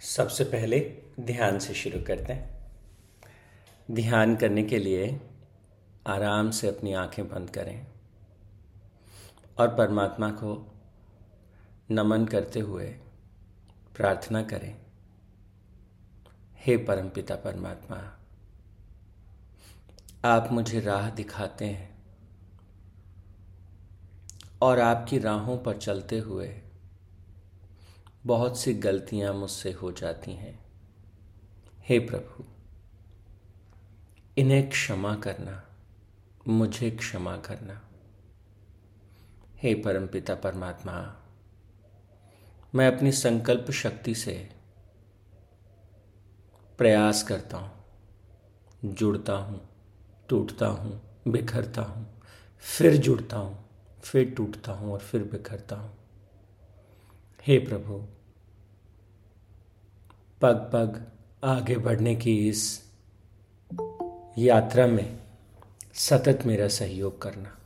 सबसे पहले ध्यान से शुरू करते हैं। ध्यान करने के लिए आराम से अपनी आँखें बंद करें और परमात्मा को नमन करते हुए प्रार्थना करें, हे परमपिता परमात्मा, आप मुझे राह दिखाते हैं और आपकी राहों पर चलते हुए बहुत सी गलतियाँ मुझसे हो जाती हैं। हे प्रभु, इन्हें क्षमा करना, मुझे क्षमा करना। हे परमपिता परमात्मा, मैं अपनी संकल्प शक्ति से प्रयास करता हूँ, जुड़ता हूँ, टूटता हूँ, बिखरता हूँ, फिर जुड़ता हूँ, फिर टूटता हूँ और फिर बिखरता हूँ। हे प्रभु पग पग आगे बढ़ने की इस यात्रा में सतत मेरा सहयोग करना।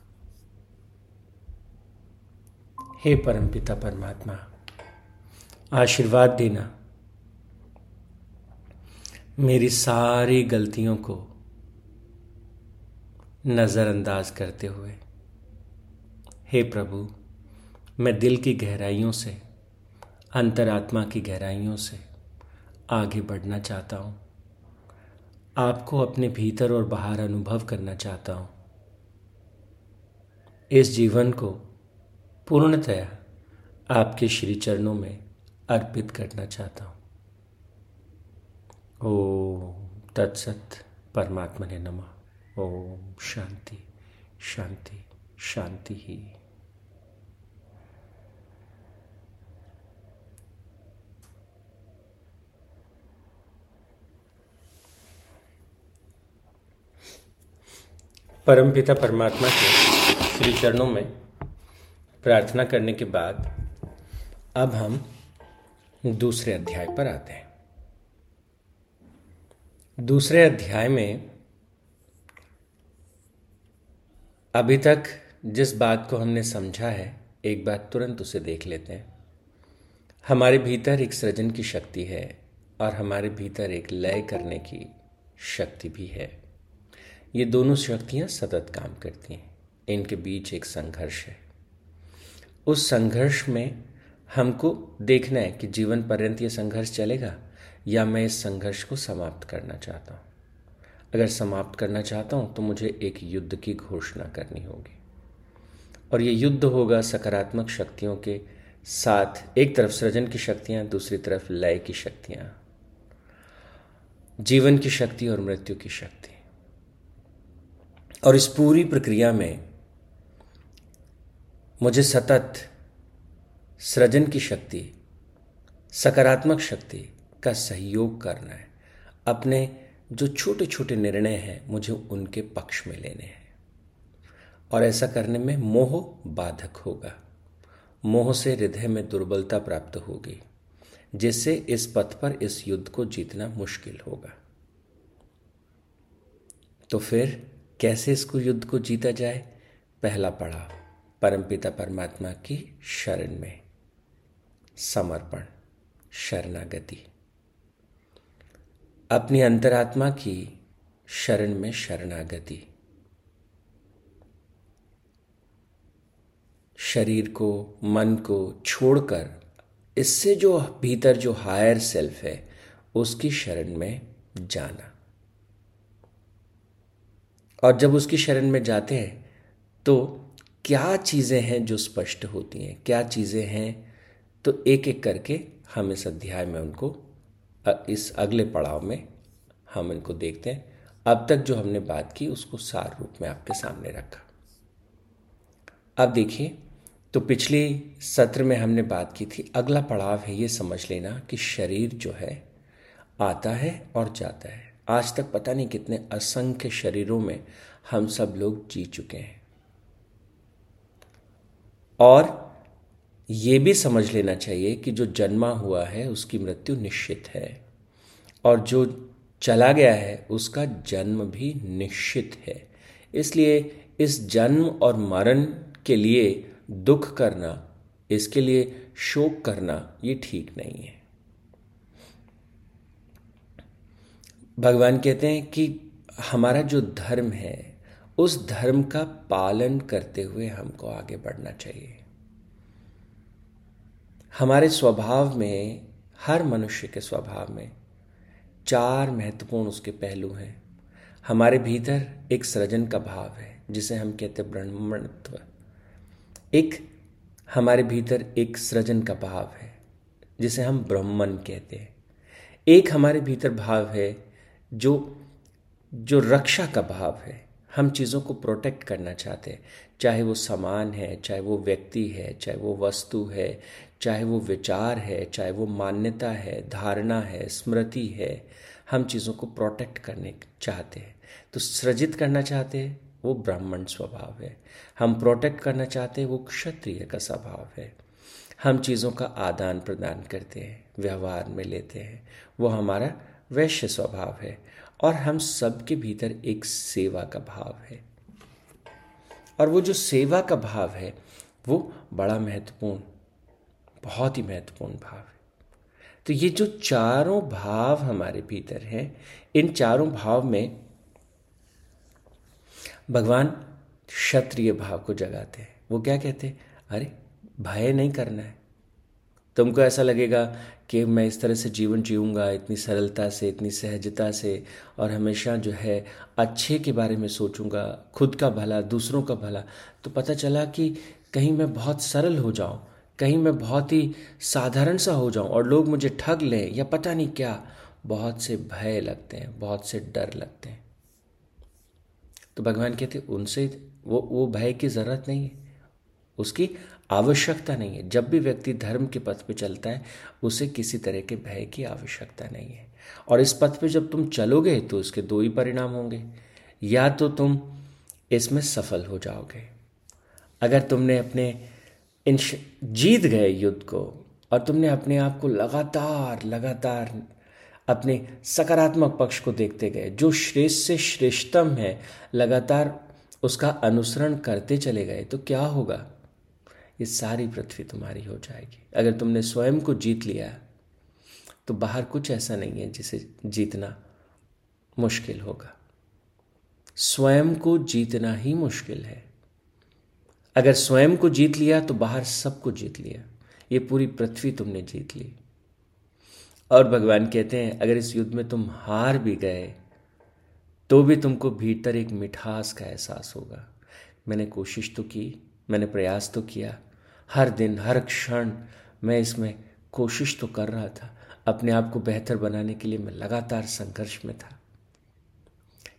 हे परमपिता परमात्मा, आशीर्वाद देना। मेरी सारी गलतियों को नज़रअंदाज करते हुए, हे प्रभु, मैं दिल की गहराइयों से अंतरात्मा की गहराइयों से आगे बढ़ना चाहता हूँ। आपको अपने भीतर और बाहर अनुभव करना चाहता हूँ। इस जीवन को पूर्णतया आपके श्री चरणों में अर्पित करना चाहता हूँ। ओम तत्सत परमात्मा ने नमा। ओम शांति शांति शांति ही। परमपिता परमात्मा के श्री चरणों में प्रार्थना करने के बाद अब हम दूसरे अध्याय पर आते हैं। दूसरे अध्याय में अभी तक जिस बात को हमने समझा है, एक बात तुरंत उसे देख लेते हैं। हमारे भीतर एक सृजन की शक्ति है और हमारे भीतर एक लय करने की शक्ति भी है। ये दोनों शक्तियाँ सतत काम करती हैं। इनके बीच एक संघर्ष है। उस संघर्ष में हमको देखना है कि जीवन पर्यंत ये संघर्ष चलेगा या मैं इस संघर्ष को समाप्त करना चाहता हूँ। अगर समाप्त करना चाहता हूँ तो मुझे एक युद्ध की घोषणा करनी होगी। और ये युद्ध होगा सकारात्मक शक्तियों के साथ। एक तरफ़ सृजन की शक्तियाँ, दूसरी तरफ़ लय की शक्तियाँ। जीवन की शक्ति और मृत्यु की शक्ति। और इस पूरी प्रक्रिया में मुझे सतत सृजन की शक्ति, सकारात्मक शक्ति का सहयोग करना है। अपने जो छोटे छोटे निर्णय हैं, मुझे उनके पक्ष में लेने हैं। और ऐसा करने में मोह बाधक होगा। मोह से हृदय में दुर्बलता प्राप्त होगी, जिससे इस पथ पर इस युद्ध को जीतना मुश्किल होगा। तो फिर कैसे इसको युद्ध को जीता जाए? पहला पड़ाव परमपिता परमात्मा की शरण में। समर्पण, शरणागति। अपनी अंतरात्मा की शरण में शरणागति। शरीर को, मन को छोड़कर, इससे जो भीतर जो हायर सेल्फ है, उसकी शरण में जाना। और जब उसकी शरण में जाते हैं तो क्या चीज़ें हैं जो स्पष्ट होती हैं? क्या चीज़ें हैं? तो एक एक करके हम इस अध्याय में उनको इस अगले पड़ाव में हम इनको देखते हैं। अब तक जो हमने बात की, उसको सार रूप में आपके सामने रखा। अब देखिए तो पिछले सत्र में हमने बात की थी, अगला पड़ाव है ये समझ लेना कि शरीर जो है, आता है और जाता है। आज तक पता नहीं कितने असंख्य शरीरों में हम सब लोग जी चुके हैं। और ये भी समझ लेना चाहिए कि जो जन्मा हुआ है, उसकी मृत्यु निश्चित है। और जो चला गया है, उसका जन्म भी निश्चित है। इसलिए इस जन्म और मरण के लिए दुख करना, इसके लिए शोक करना, ये ठीक नहीं है। भगवान कहते हैं कि हमारा जो धर्म है, उस धर्म का पालन करते हुए हमको आगे बढ़ना चाहिए। हमारे स्वभाव में, हर मनुष्य के स्वभाव में, चार महत्वपूर्ण उसके पहलू हैं। हमारे भीतर एक सृजन का भाव है, जिसे हम कहते हैं ब्रह्मणत्व। एक, हमारे भीतर एक सृजन का भाव है, जिसे हम ब्रह्मन कहते हैं। एक हमारे भीतर भाव है जो जो रक्षा का भाव है, हम चीज़ों को प्रोटेक्ट करना चाहते हैं। चाहे वो सामान है, चाहे वो व्यक्ति है, चाहे वो वस्तु है, चाहे वो विचार है, चाहे वो मान्यता है, धारणा है, स्मृति है, हम चीज़ों को प्रोटेक्ट करने चाहते हैं। तो सृजित करना चाहते हैं, वो ब्राह्मण स्वभाव है। हम प्रोटेक्ट करना चाहते हैं, वो क्षत्रिय का स्वभाव है। हम चीज़ों का आदान प्रदान करते हैं, व्यवहार में लेते हैं। वो हमारा वैश्य स्वभाव है और हम सबके भीतर एक सेवा का भाव है। और वो जो सेवा का भाव है, वो बड़ा महत्वपूर्ण, बहुत ही महत्वपूर्ण भाव है। तो ये जो चारों भाव हमारे भीतर हैं, इन चारों भाव में भगवान क्षत्रिय भाव को जगाते हैं। वो क्या कहते हैं? अरे, भय नहीं करना है। तुमको ऐसा लगेगा कि मैं इस तरह से जीवन जीऊँगा, इतनी सरलता से, इतनी सहजता से, और हमेशा जो है अच्छे के बारे में सोचूँगा, खुद का भला, दूसरों का भला। तो पता चला कि कहीं मैं बहुत सरल हो जाऊँ, कहीं मैं बहुत ही साधारण सा हो जाऊँ, और लोग मुझे ठग लें या पता नहीं क्या, बहुत से भय लगते हैं, बहुत से डर लगते हैं। तो भगवान कहते, उनसे वो वो भय की ज़रूरत नहीं है। उसकी आवश्यकता नहीं है। जब भी व्यक्ति धर्म के पथ पे चलता है, उसे किसी तरह के भय की आवश्यकता नहीं है। और इस पथ पे जब तुम चलोगे तो इसके दो ही परिणाम होंगे। या तो तुम इसमें सफल हो जाओगे। अगर तुमने अपने इन जीत गए युद्ध को, और तुमने अपने आप को लगातार लगातार अपने सकारात्मक पक्ष को देखते गए, जो श्रेष्ठ से श्रेष्ठतम है, लगातार उसका अनुसरण करते चले गए तो क्या होगा? ये सारी पृथ्वी तुम्हारी हो जाएगी। अगर तुमने स्वयं को जीत लिया तो बाहर कुछ ऐसा नहीं है जिसे जीतना मुश्किल होगा। स्वयं को जीतना ही मुश्किल है। अगर स्वयं को जीत लिया तो बाहर सबको जीत लिया। ये पूरी पृथ्वी तुमने जीत ली। और भगवान कहते हैं, अगर इस युद्ध में तुम हार भी गए तो भी तुमको भीतर एक मिठास का एहसास होगा। मैंने कोशिश तो की, मैंने प्रयास तो किया हर दिन, हर क्षण मैं इसमें कोशिश तो कर रहा था। अपने आप को बेहतर बनाने के लिए मैं लगातार संघर्ष में था।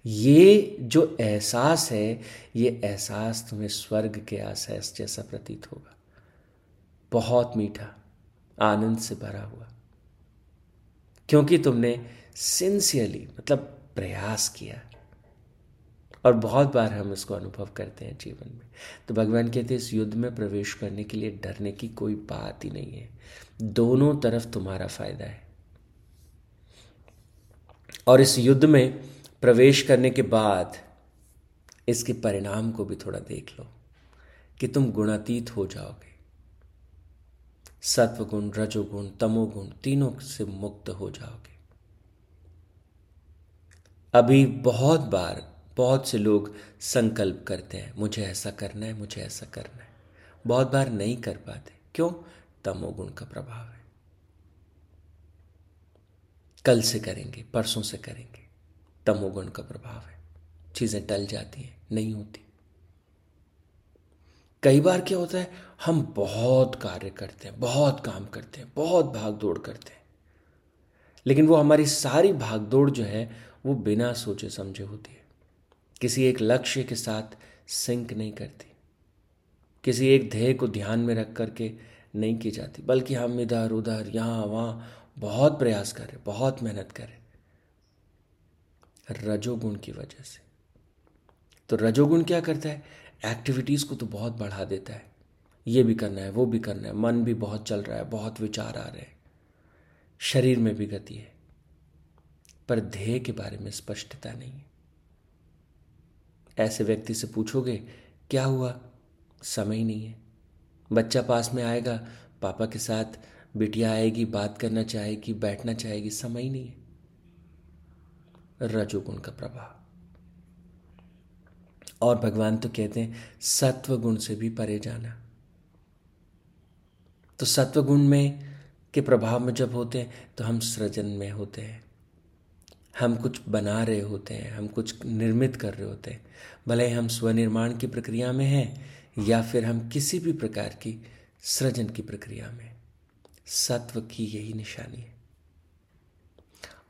ये जो एहसास है, ये एहसास तुम्हें स्वर्ग के एहसास जैसा प्रतीत होगा। बहुत मीठा, आनंद से भरा हुआ। क्योंकि तुमने सिंसियरली मतलब प्रयास किया। और बहुत बार हम इसको अनुभव करते हैं जीवन में। तो भगवान कहते हैं, इस युद्ध में प्रवेश करने के लिए डरने की कोई बात ही नहीं है। दोनों तरफ़ तुम्हारा फ़ायदा है। और इस युद्ध में प्रवेश करने के बाद इसके परिणाम को भी थोड़ा देख लो, कि तुम गुणातीत हो जाओगे। सत्वगुण, रजोगुण, तमोगुण तीनों से मुक्त हो जाओगे। अभी बहुत बार बहुत से लोग संकल्प करते हैं, मुझे ऐसा करना है, मुझे ऐसा करना है। बहुत बार नहीं कर पाते। क्यों? तमोगुण का प्रभाव है। कल से करेंगे, परसों से करेंगे। तमोगुण का प्रभाव है। चीज़ें टल जाती हैं, नहीं होती। कई बार क्या होता है, हम बहुत कार्य करते हैं, बहुत काम करते हैं, बहुत भाग दौड़ करते हैं। लेकिन वो हमारी सारी भाग दौड़ जो है, वो बिना सोचे समझे होती है। किसी एक लक्ष्य के साथ सिंक नहीं करती। किसी एक ध्येय को ध्यान में रख करके नहीं की जाती। बल्कि हम इधर, उधर, यहाँ, वहाँ बहुत प्रयास करें बहुत मेहनत करें रजोगुण की वजह से। तो रजोगुण क्या करता है? एक्टिविटीज़ को तो बहुत बढ़ा देता है। ये भी करना है, वो भी करना है, मन भी बहुत चल रहा है, बहुत विचार आ रहे हैं। शरीर में भी गति है। पर ध्येय के बारे में स्पष्टता नहीं है। ऐसे व्यक्ति से पूछोगे, क्या हुआ? समय ही नहीं है। बच्चा पास में आएगा, पापा के साथ बिटिया आएगी, बात करना चाहेगी, बैठना चाहेगी, समय ही नहीं है। रजोगुण का प्रभाव। और भगवान तो कहते हैं सत्व गुण से भी परे जाना। तो सत्व गुण में के प्रभाव में जब होते हैं तो हम सृजन में होते हैं। हम कुछ बना रहे होते हैं, हम कुछ निर्मित कर रहे होते हैं। भले हम स्वनिर्माण की प्रक्रिया में हैं या फिर हम किसी भी प्रकार की सृजन की प्रक्रिया में। सत्व की यही निशानी है।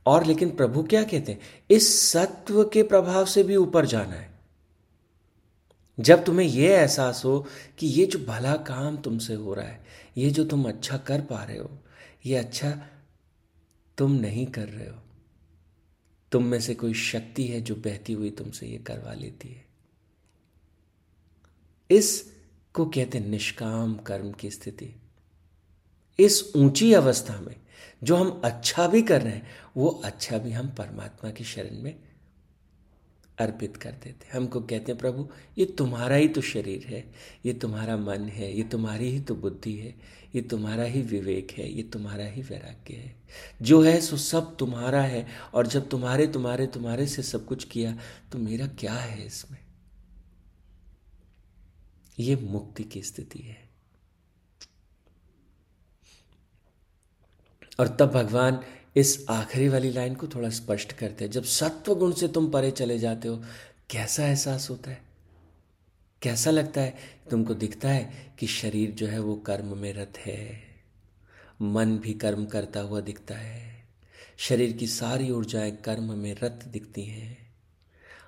और लेकिन प्रभु क्या कहते हैं? इस सत्व के प्रभाव से भी ऊपर जाना है। जब तुम्हें यह एहसास हो कि ये जो भला काम तुमसे हो रहा है, ये जो तुम अच्छा कर पा रहे हो, ये अच्छा तुम नहीं कर रहे हो तुम में से कोई शक्ति है जो बहती हुई तुमसे ये करवा लेती है? इस को कहते निष्काम कर्म की स्थिति। इस ऊँची अवस्था में जो हम अच्छा भी कर रहे हैं, वो अच्छा भी हम परमात्मा की शरण में अर्पित कर देते। हमको कहते हैं, प्रभु, ये तुम्हारा ही तो शरीर है, ये तुम्हारा मन है, ये तुम्हारी ही तो बुद्धि है, ये तुम्हारा ही विवेक है, ये तुम्हारा ही वैराग्य है। जो है सो सब तुम्हारा है, और जब तुम्हारे तुम्हारे तुम्हारे से सब कुछ किया तो मेरा क्या है इसमें? ये मुक्ति की स्थिति है। और तब भगवान इस आखिरी वाली लाइन को थोड़ा स्पष्ट करते हैं। जब सत्व गुण से तुम परे चले जाते हो, कैसा एहसास होता है? कैसा लगता है? तुमको दिखता है कि शरीर जो है वो कर्म में रत है। मन भी कर्म करता हुआ दिखता है। शरीर की सारी ऊर्जाएँ कर्म में रत दिखती हैं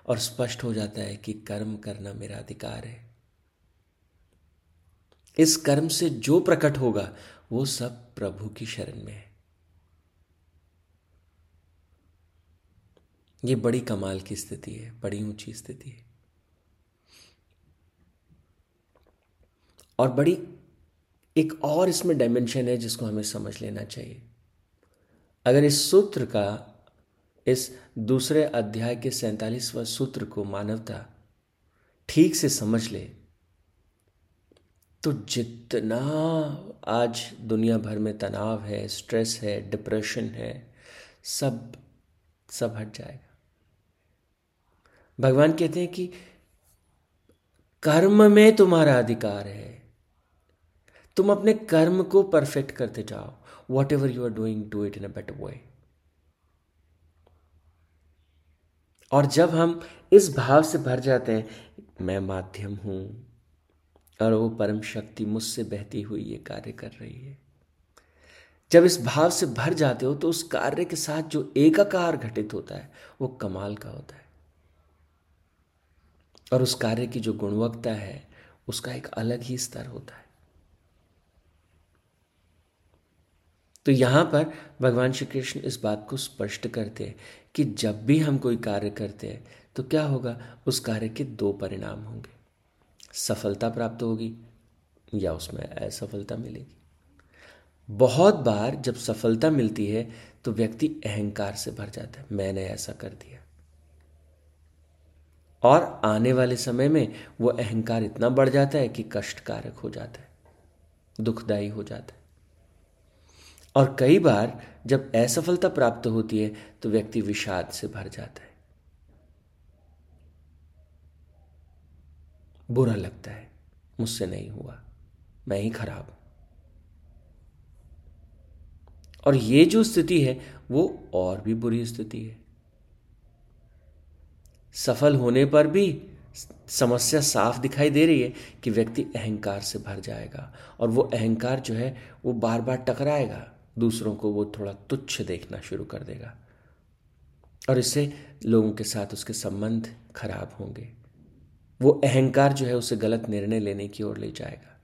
और स्पष्ट हो जाता है कि कर्म करना मेरा अधिकार है। इस कर्म से जो प्रकट होगा, वो सब प्रभु की शरण में है। ये बड़ी कमाल की स्थिति है, बड़ी ऊँची स्थिति है। और बड़ी, एक और इसमें डायमेंशन है जिसको हमें समझ लेना चाहिए। अगर इस सूत्र का, इस दूसरे अध्याय के सैतालीसवा सूत्र को मानवता ठीक से समझ ले तो जितना आज दुनिया भर में तनाव है स्ट्रेस है डिप्रेशन है, सब सब हट जाएगा। भगवान कहते हैं कि कर्म में तुम्हारा अधिकार है। तुम अपने कर्म को परफेक्ट करते जाओ। Whatever you are doing do it in a better way और जब हम इस भाव से भर जाते हैं, मैं माध्यम हूँ और वो परम शक्ति मुझसे बहती हुई ये कार्य कर रही है। जब इस भाव से भर जाते हो तो उस कार्य के साथ जो एकाकार घटित होता है, वो कमाल का होता है। और उस कार्य की जो गुणवत्ता है, उसका एक अलग ही स्तर होता है। तो यहाँ पर भगवान श्री कृष्ण इस बात को स्पष्ट करते हैं कि जब भी हम कोई कार्य करते हैं तो क्या होगा? उस कार्य के दो परिणाम होंगे। सफलता प्राप्त होगी या उसमें असफलता मिलेगी। बहुत बार जब सफलता मिलती है तो व्यक्ति अहंकार से भर जाता है। मैंने ऐसा कर दिया। और आने वाले समय में वो अहंकार इतना बढ़ जाता है कि कष्टकारक हो जाता है, दुखदायी हो जाता है। और कई बार जब असफलता प्राप्त होती है तो व्यक्ति विषाद से भर जाता है। बुरा लगता है, मुझसे नहीं हुआ, मैं ही खराब हूँ। और ये जो स्थिति है, वो और भी बुरी स्थिति है। सफल होने पर भी समस्या साफ़ दिखाई दे रही है कि व्यक्ति अहंकार से भर जाएगा और वो अहंकार जो है, वो बार बार टकराएगा। दूसरों को वो थोड़ा तुच्छ देखना शुरू कर देगा। और इससे लोगों के साथ उसके संबंध खराब होंगे। वो अहंकार जो है, उसे गलत निर्णय लेने की ओर ले जाएगा।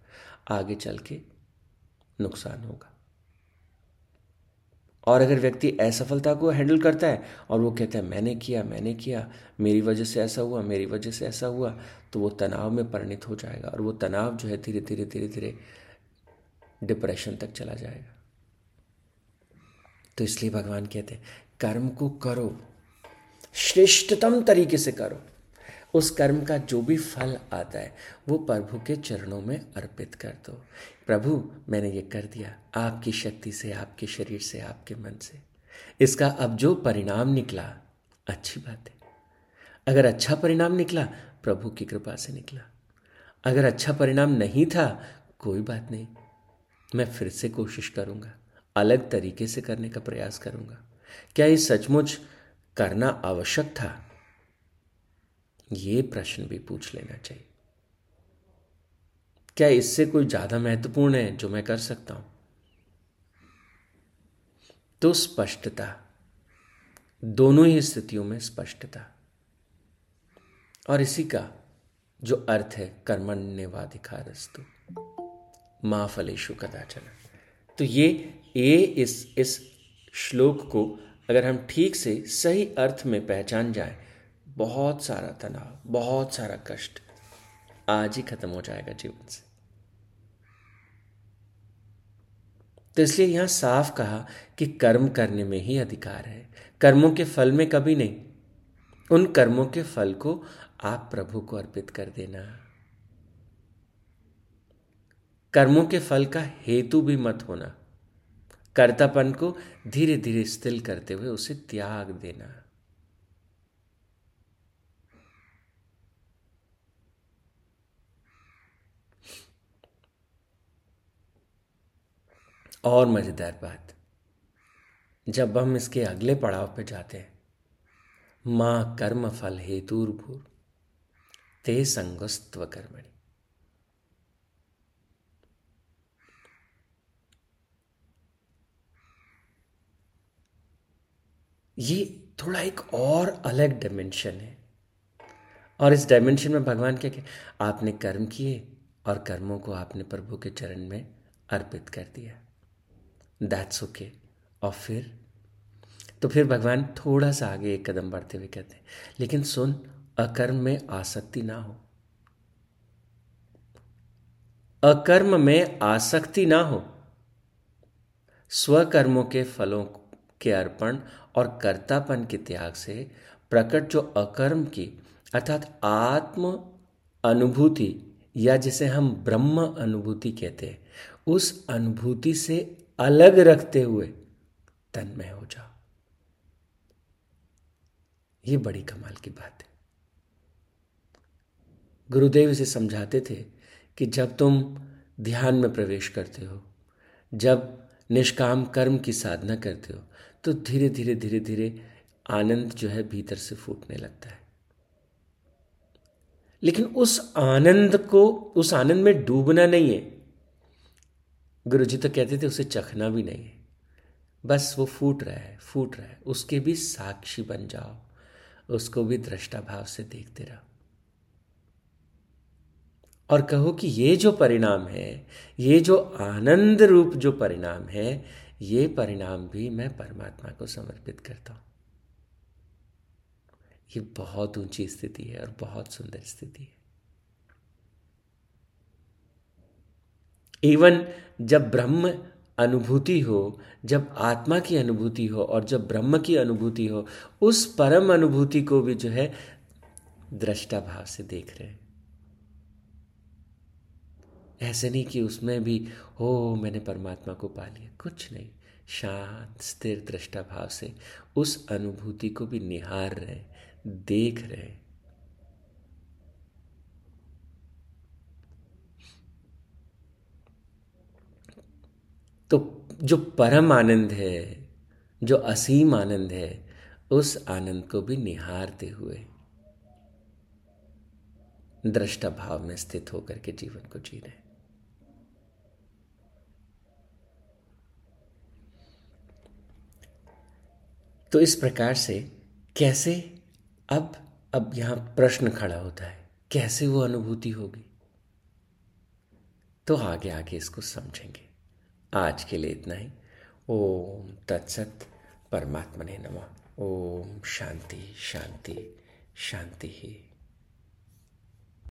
आगे चल के नुकसान होगा। और अगर व्यक्ति असफलता को हैंडल करता है और वो कहता है, मैंने किया मैंने किया, मेरी वजह से ऐसा हुआ, मेरी वजह से ऐसा हुआ तो वो तनाव में परिणित हो जाएगा और वो तनाव जो है धीरे धीरे धीरे धीरे डिप्रेशन तक चला जाएगा। तो इसलिए भगवान कहते हैं, कर्म को करो, श्रेष्ठतम तरीके से करो। उस कर्म का जो भी फल आता है, वो प्रभु के चरणों में अर्पित कर दो। प्रभु, मैंने ये कर दिया आपकी शक्ति से, आपके शरीर से, आपके मन से। इसका अब जो परिणाम निकला, अच्छी बात है। अगर अच्छा परिणाम निकला, प्रभु की कृपा से निकला। अगर अच्छा परिणाम नहीं था, कोई बात नहीं। मैं फिर से कोशिश करूँगा, अलग तरीके से करने का प्रयास करूँगा। क्या ये सचमुच करना आवश्यक था? ये प्रश्न भी पूछ लेना चाहिए। क्या इससे कोई ज़्यादा महत्वपूर्ण है जो मैं कर सकता हूँ? तो स्पष्टता। दोनों ही स्थितियों में स्पष्टता। और इसी का जो अर्थ है, कर्मण्यवाधिकारस्तु। माँ फलेशु कदाचन। तो ये ये इस इस श्लोक को अगर हम ठीक से सही अर्थ में पहचान जाए, बहुत सारा तनाव, बहुत सारा कष्ट आज ही खत्म हो जाएगा जीवन से। तो इसलिए यहाँ साफ़ कहा कि कर्म करने में ही अधिकार है। कर्मों के फल में कभी नहीं। उन कर्मों के फल को आप प्रभु को अर्पित कर देना। कर्मों के फल का हेतु भी मत होना। कर्तापन को धीरे धीरे स्थिल करते हुए उसे त्याग देना। और मज़ेदार बात। जब हम इसके अगले पड़ाव पे जाते हैं, माँ कर्म फल हेतुर्भूर ते संगस्त्व कर्मणि ये थोड़ा एक और अलग डायमेंशन है। और इस डायमेंशन में भगवान क्या क्या आपने कर्म किए और कर्मों को आपने प्रभु के चरण में अर्पित कर दिया। दैट्स ओके और फिर तो फिर भगवान थोड़ा सा आगे एक कदम बढ़ते हुए कहते हैं, लेकिन सुन, अकर्म में आसक्ति ना हो। अकर्म में आसक्ति ना हो। स्वकर्मों के फलों के अर्पण और कर्तापन के त्याग से प्रकट जो अकर्म की, अर्थात आत्म अनुभूति या जिसे हम ब्रह्म अनुभूति कहते हैं, उस अनुभूति से अलग रखते हुए तन्मय हो जाओ। ये बड़ी कमाल की बात है। गुरुदेव इसे समझाते थे कि जब तुम ध्यान में प्रवेश करते हो, जब निष्काम कर्म की साधना करते हो तो धीरे धीरे धीरे धीरे आनंद जो है भीतर से फूटने लगता है। लेकिन उस आनंद को, उस आनंद में डूबना नहीं है। गुरु जी तो कहते थे, उसे चखना भी नहीं है। बस वो फूट रहा है, फूट रहा है। उसके भी साक्षी बन जाओ। उसको भी दृष्टा भाव से देखते रहो। और कहो कि ये जो परिणाम है, ये जो आनंद रूप जो परिणाम है, ये परिणाम भी मैं परमात्मा को समर्पित करता हूँ। ये बहुत ऊँची स्थिति है और बहुत सुंदर स्थिति है। इवन जब ब्रह्म अनुभूति हो, जब आत्मा की अनुभूति हो और जब ब्रह्म की अनुभूति हो, उस परम अनुभूति को भी जो है दृष्टा भाव से देख रहे हैं। ऐसे नहीं कि उसमें भी हो मैंने परमात्मा को पा लिया। कुछ नहीं। शांत, स्थिर दृष्टा भाव से उस अनुभूति को भी निहार रहे देख रहे तो जो परम आनंद है, जो असीम आनंद है, उस आनंद को भी निहारते हुए दृष्टा भाव में स्थित होकर के जीवन को जी रहे तो इस प्रकार से कैसे अब अब यहाँ प्रश्न खड़ा होता है, कैसे वो अनुभूति होगी? तो आगे आगे इसको समझेंगे। आज के लिए इतना ही। ओम तत्सत परमात्मा ने नमा। ओम शांति शांति शांति ही।